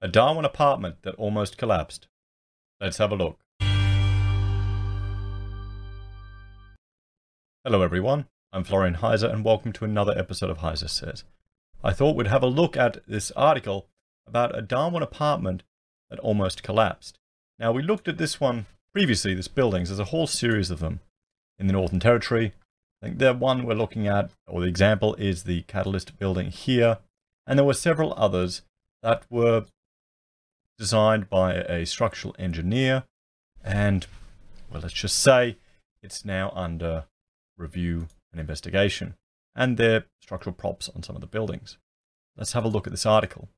A Darwin apartment that almost collapsed. Let's have a look. Hello, everyone. I'm Florian Heiser, and welcome to another episode of Heiser Says. I thought we'd have a look at this article about a Darwin apartment that almost collapsed. Now, we looked at this one previously, this buildings. There's a whole series of them in the Northern Territory. I think the one we're looking at, or the example, is the Catalyst building here. And there were several others that were designed by a structural engineer. And, well, let's just say it's now under review and investigation. And their structural props on some of the buildings. Let's have a look at this article.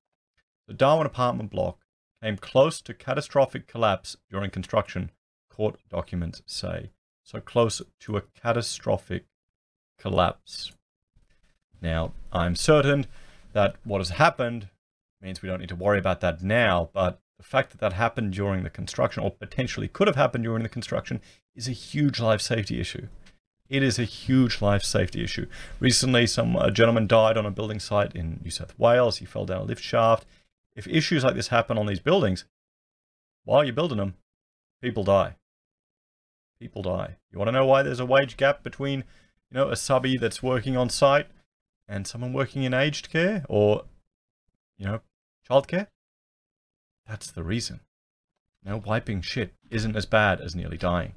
The Darwin apartment block came close to catastrophic collapse during construction, court documents say. So close to a catastrophic collapse. Now, I'm certain that what has happened means we don't need to worry about that now, but the fact that that happened during the construction, or potentially could have happened during the construction, is a huge life safety issue. It is a huge life safety issue. Recently, some a gentleman died on a building site in New South Wales. He fell down a lift shaft. If issues like this happen on these buildings, while you're building them, people die. People die. You want to know why there's a wage gap between, you know, a subby that's working on site and someone working in aged care or, you know, childcare? That's the reason. Now, wiping shit isn't as bad as nearly dying.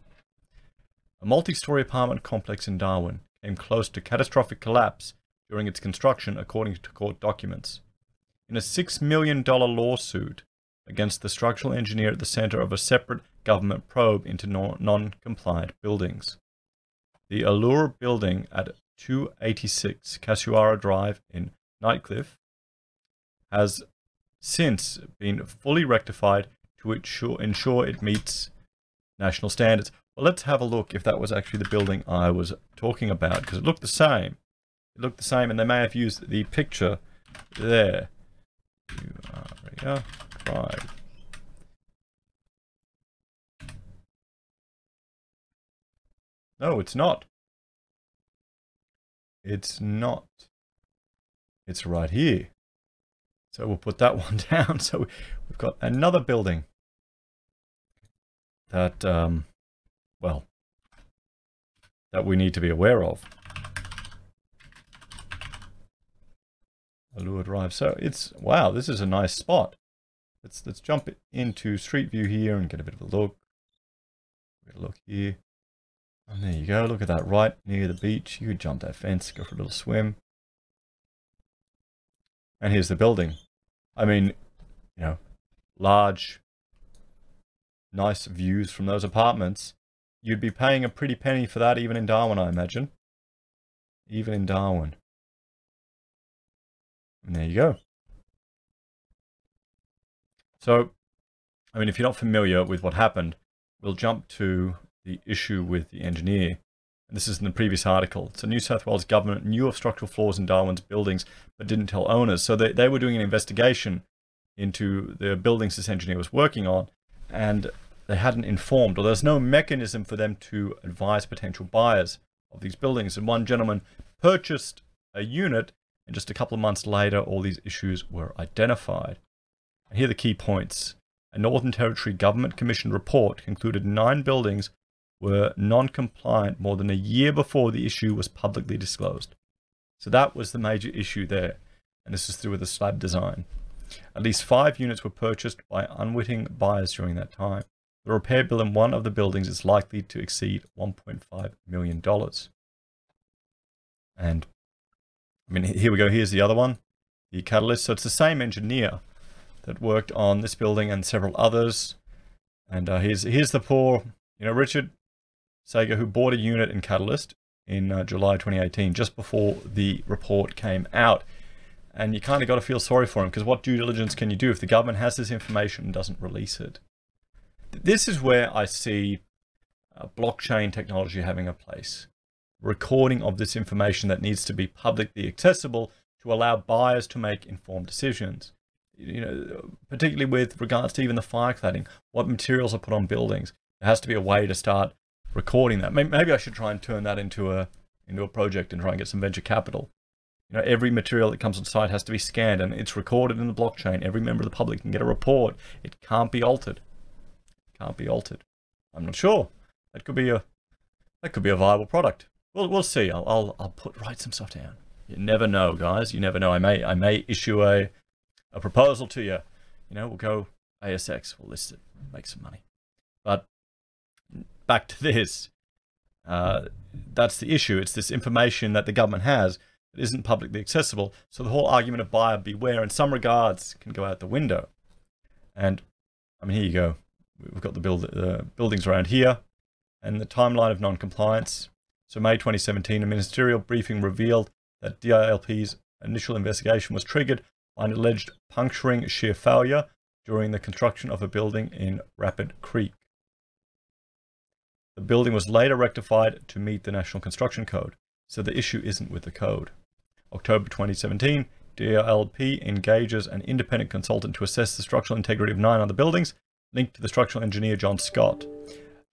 A multi-story apartment complex in Darwin came close to catastrophic collapse during its construction, according to court documents. In a $6 million lawsuit against the structural engineer at the center of a separate government probe into non compliant buildings. The Allure building at 286 Casuarina Drive in Nightcliff has since been fully rectified to ensure, it meets national standards. Well, let's have a look if that was actually the building I was talking about, because it looked the same. It looked the same, and they may have used the picture there. Casuarina Drive. No, it's not. It's not. It's right here. So we'll put that one down. So we've got another building that, um, well, that we need to be aware of. Allure Drive. So it's, wow, this is a nice spot. Let's, let's jump into Street View here and get a bit of a look. A look here. And there you go. Look at that right near the beach. You could jump that fence, go for a little swim. And here's the building. I mean, you know, large, nice views from those apartments. You'd be paying a pretty penny for that even in Darwin, I imagine. Even in Darwin. And there you go. So, I mean, if you're not familiar with what happened, we'll jump to the issue with the engineer. This is in the previous article. So New South Wales government knew of structural flaws in Darwin's buildings, but didn't tell owners. So they, they were doing an investigation into the buildings this engineer was working on, and they hadn't informed, or there's no mechanism for them to advise potential buyers of these buildings. And one gentleman purchased a unit, and just a couple of months later, all these issues were identified. And here are the key points. A Northern Territory Government Commission report concluded nine buildings were non compliant more than a year before the issue was publicly disclosed. So that was the major issue there. And this is through with the slab design. At least five units were purchased by unwitting buyers during that time. The repair bill in one of the buildings is likely to exceed $1.5 million. And I mean, here we go. Here's the other one, the catalyst. So it's the same engineer that worked on this building and several others. And uh, here's here's the poor, you know, Richard Sager, who bought a unit in Catalyst in uh, July 2018, just before the report came out. And you kind of got to feel sorry for him because what due diligence can you do if the government has this information and doesn't release it? This is where I see uh, blockchain technology having a place. Recording of this information that needs to be publicly accessible to allow buyers to make informed decisions. You know, particularly with regards to even the fire cladding, what materials are put on buildings. There has to be a way to start recording that. Maybe I should try and turn that into a into a project and try and get some venture capital You know, every material that comes on site has to be scanned and it's recorded in the blockchain. Every member of the public can get a report. It can't be altered. It Can't be altered. I'm not sure. That could be a that could be a viable product. We'll we'll see. I'll I'll, I'll put write some stuff down. You never know, guys. You never know. I may I may issue a a proposal to you. You know, we'll go ASX. We'll list it, make some money. But back to this. Uh, that's the issue. It's this information that the government has that isn't publicly accessible. So the whole argument of buyer beware, in some regards, can go out the window. And I mean, here you go. We've got the build, uh, buildings around here, and the timeline of non-compliance. So May 2017, a ministerial briefing revealed that DILP's initial investigation was triggered by an alleged puncturing shear failure during the construction of a building in Rapid Creek. The building was later rectified to meet the National Construction Code, so the issue isn't with the code. October 2017, DLP engages an independent consultant to assess the structural integrity of nine other buildings, linked to the structural engineer John Scott.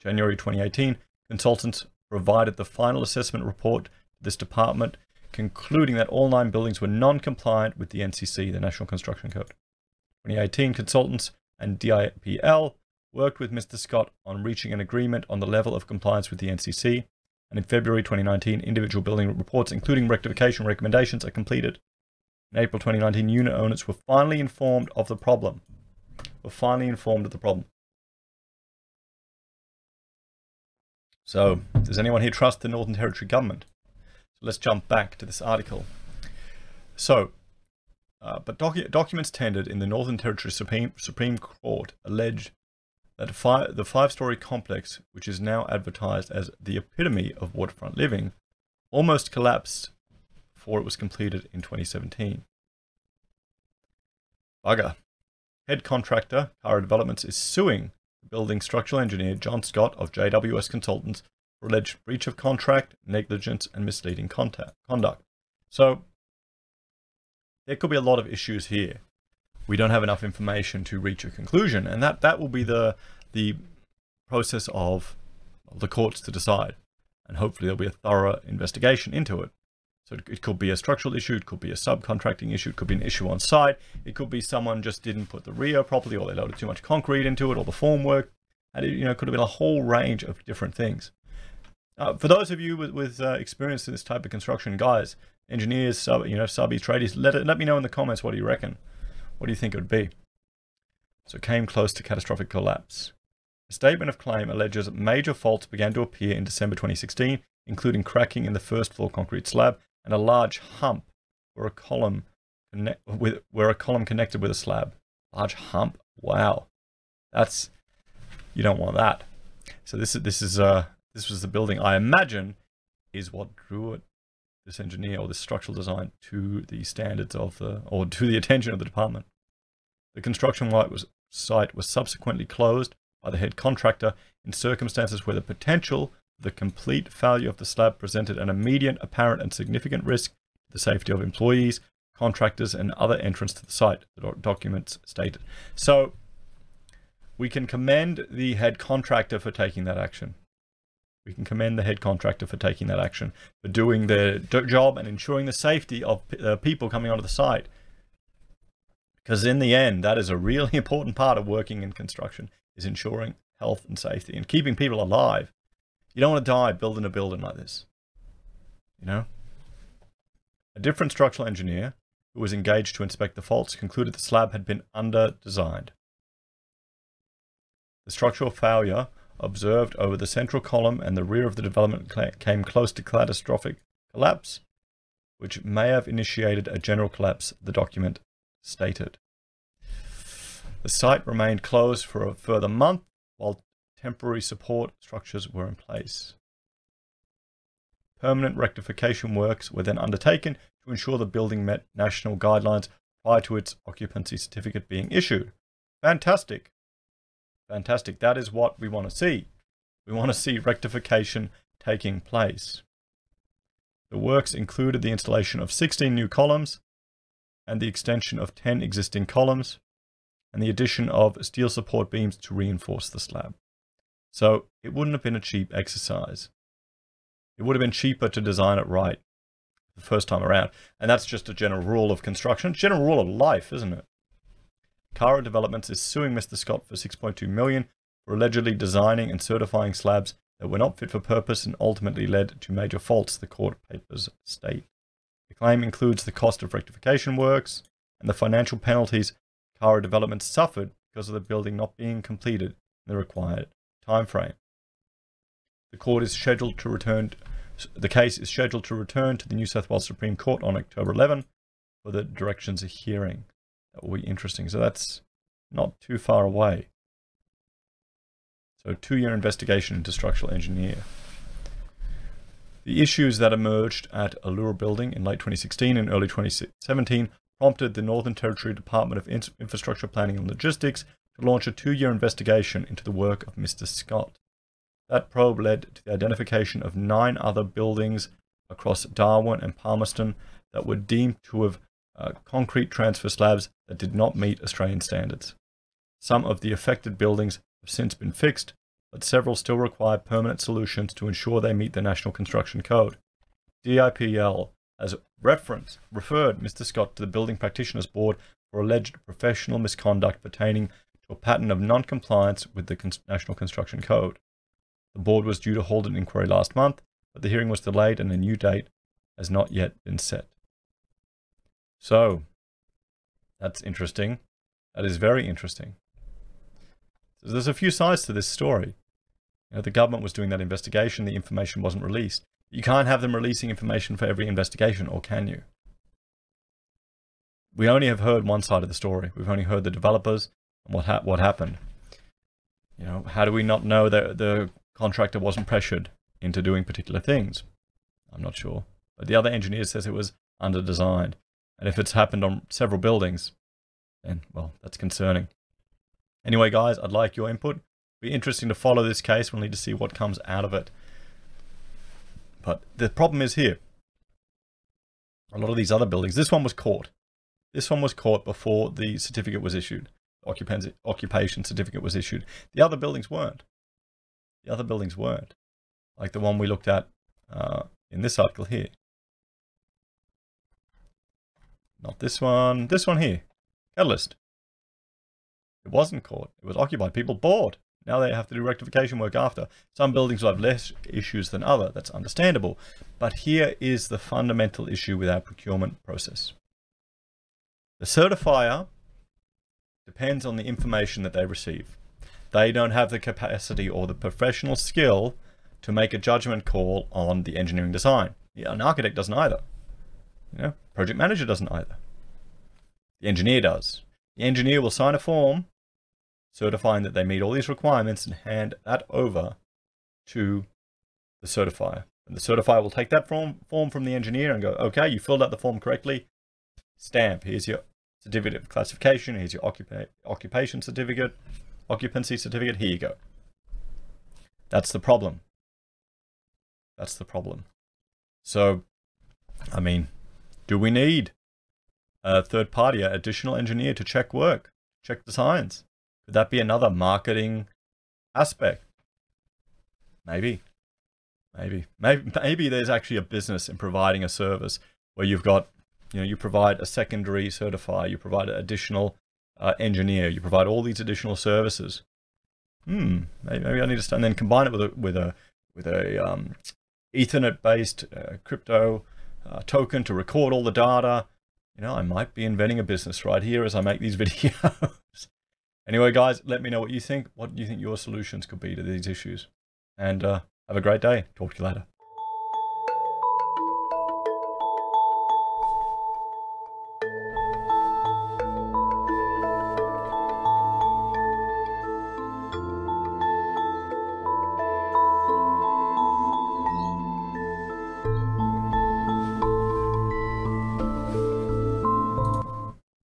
January 2018, consultants provided the final assessment report to this department, concluding that all nine buildings were non-compliant with the NCC, the National Construction Code. 2018, consultants and DIPL worked with Mr. Scott on reaching an agreement on the level of compliance with the NCC, and in February 2019, individual building reports, including rectification recommendations, are completed. In April 2019, unit owners were finally informed of the problem. Were finally informed of the problem. So, does anyone here trust the Northern Territory government? So let's jump back to this article. So, uh, but docu documents tendered in the Northern Territory Supreme, Supreme Court allege that fi the five-story complex, which is now advertised as the epitome of waterfront living, almost collapsed before it was completed in 2017. Bugger. Head contractor, Cara Developments, is suing the building structural engineer John Scott of JWS Consultants for alleged breach of contract, negligence, and misleading contact, conduct. So, there could be a lot of issues here we don't have enough information to reach a conclusion. And that, that will be the, the process of the courts to decide. And hopefully there'll be a thorough investigation into it. So it could be a structural issue, it could be a subcontracting issue, it could be an issue on site, it could be someone just didn't put the reo properly, or they loaded too much concrete into it, or the formwork, and it you know could have been a whole range of different things. Uh, for those of you with, with uh, experience in this type of construction, guys, engineers, sub, you know, subbies, tradies, let it, let me know in the comments what do you reckon. What do you think it would be? So it came close to catastrophic collapse. A statement of claim alleges major faults began to appear in December 2016, including cracking in the first floor concrete slab and a large hump where a column with, where a column connected with a slab. Large hump. Wow, that's you don't want that. So this is this is uh this was the building I imagine is what drew it this engineer or this structural design to the standards of the, or to the attention of the department. The construction site was subsequently closed by the head contractor in circumstances where the potential the complete failure of the slab presented an immediate, apparent, and significant risk to the safety of employees, contractors, and other entrants to the site, the documents stated. So, we can commend the head contractor for taking that action. We can commend the head contractor for taking that action, for doing their job and ensuring the safety of uh, people coming onto the site. Because in the end, that is a really important part of working in construction, is ensuring health and safety and keeping people alive. You don't want to die building a building like this. You know? A different structural engineer who was engaged to inspect the faults concluded the slab had been under-designed. The structural failure observed over the central column and the rear of the development came close to catastrophic collapse, which may have initiated a general collapse, the document stated. The site remained closed for a further month while temporary support structures were in place. Permanent rectification works were then undertaken to ensure the building met national guidelines prior to its occupancy certificate being issued. Fantastic. Fantastic. That is what we want to see. We want to see rectification taking place. The works included the installation of 16 new columns and the extension of 10 existing columns and the addition of steel support beams to reinforce the slab. So it wouldn't have been a cheap exercise. It would have been cheaper to design it right. the first time around. And that's just a general rule of construction, general rule of life, isn't it? Cara Developments is suing Mr. Scott for 6.2 million for allegedly designing and certifying slabs that were not fit for purpose and ultimately led to major faults, the court papers state. The claim includes the cost of rectification works and the financial penalties Cara Developments suffered because of the building not being completed in the required time frame. The court is scheduled to return. The case is scheduled to return to the New South Wales Supreme Court on October 11 for the directions of hearing. That will be interesting. So that's not too far away. So, two year investigation into structural engineer. The issues that emerged at Allura Building in late 2016 and early 2017 prompted the Northern Territory Department of Infrastructure Planning and Logistics to launch a two year investigation into the work of Mr. Scott. That probe led to the identification of nine other buildings across Darwin and Palmerston that were deemed to have uh, concrete transfer slabs that did not meet Australian standards. Some of the affected buildings have since been fixed, but several still require permanent solutions to ensure they meet the National Construction Code. DIPL has reference, referred Mr. Scott to the Building Practitioners Board for alleged professional misconduct pertaining to a pattern of non compliance with the National Construction Code. The board was due to hold an inquiry last month, but the hearing was delayed and a new date has not yet been set. So, that's interesting. That is very interesting. So there's a few sides to this story. You know, the government was doing that investigation, the information wasn't released. You can't have them releasing information for every investigation, or can you? We only have heard one side of the story. We've only heard the developers and what ha- what happened. You know, how do we not know that the contractor wasn't pressured into doing particular things? I'm not sure. But the other engineer says it was under designed. And if it's happened on several buildings, then, well, that's concerning. Anyway, guys, I'd like your input. Be interesting to follow this case. We'll need to see what comes out of it. But the problem is here. A lot of these other buildings, this one was caught. This one was caught before the certificate was issued. Occupation certificate was issued. The other buildings weren't. The other buildings weren't. Like the one we looked at uh, in this article here. Not this one. This one here. Catalyst. It wasn't caught. It was occupied. People bought. Now they have to do rectification work after. Some buildings will have less issues than other. That's understandable. But here is the fundamental issue with our procurement process. The certifier depends on the information that they receive. They don't have the capacity or the professional skill to make a judgment call on the engineering design. An architect doesn't either. You know, project manager doesn't either. The engineer does. The engineer will sign a form certifying that they meet all these requirements and hand that over to the certifier. And the certifier will take that form, form from the engineer and go, okay, you filled out the form correctly. Stamp. Here's your certificate of classification. Here's your occupa- occupation certificate, occupancy certificate. Here you go. That's the problem. That's the problem. So, I mean, do we need a third party, an additional engineer to check work, check the designs? Could that be another marketing aspect? Maybe. Maybe. Maybe maybe there's actually a business in providing a service where you've got, you know, you provide a secondary certifier, you provide an additional uh, engineer, you provide all these additional services. Hmm. Maybe, maybe I need to start, and then combine it with a with a with a um, Ethereum-based uh, crypto uh, token to record all the data. You know, I might be inventing a business right here as I make these videos. Anyway, guys, let me know what you think. What do you think your solutions could be to these issues? And uh, have a great day. Talk to you later.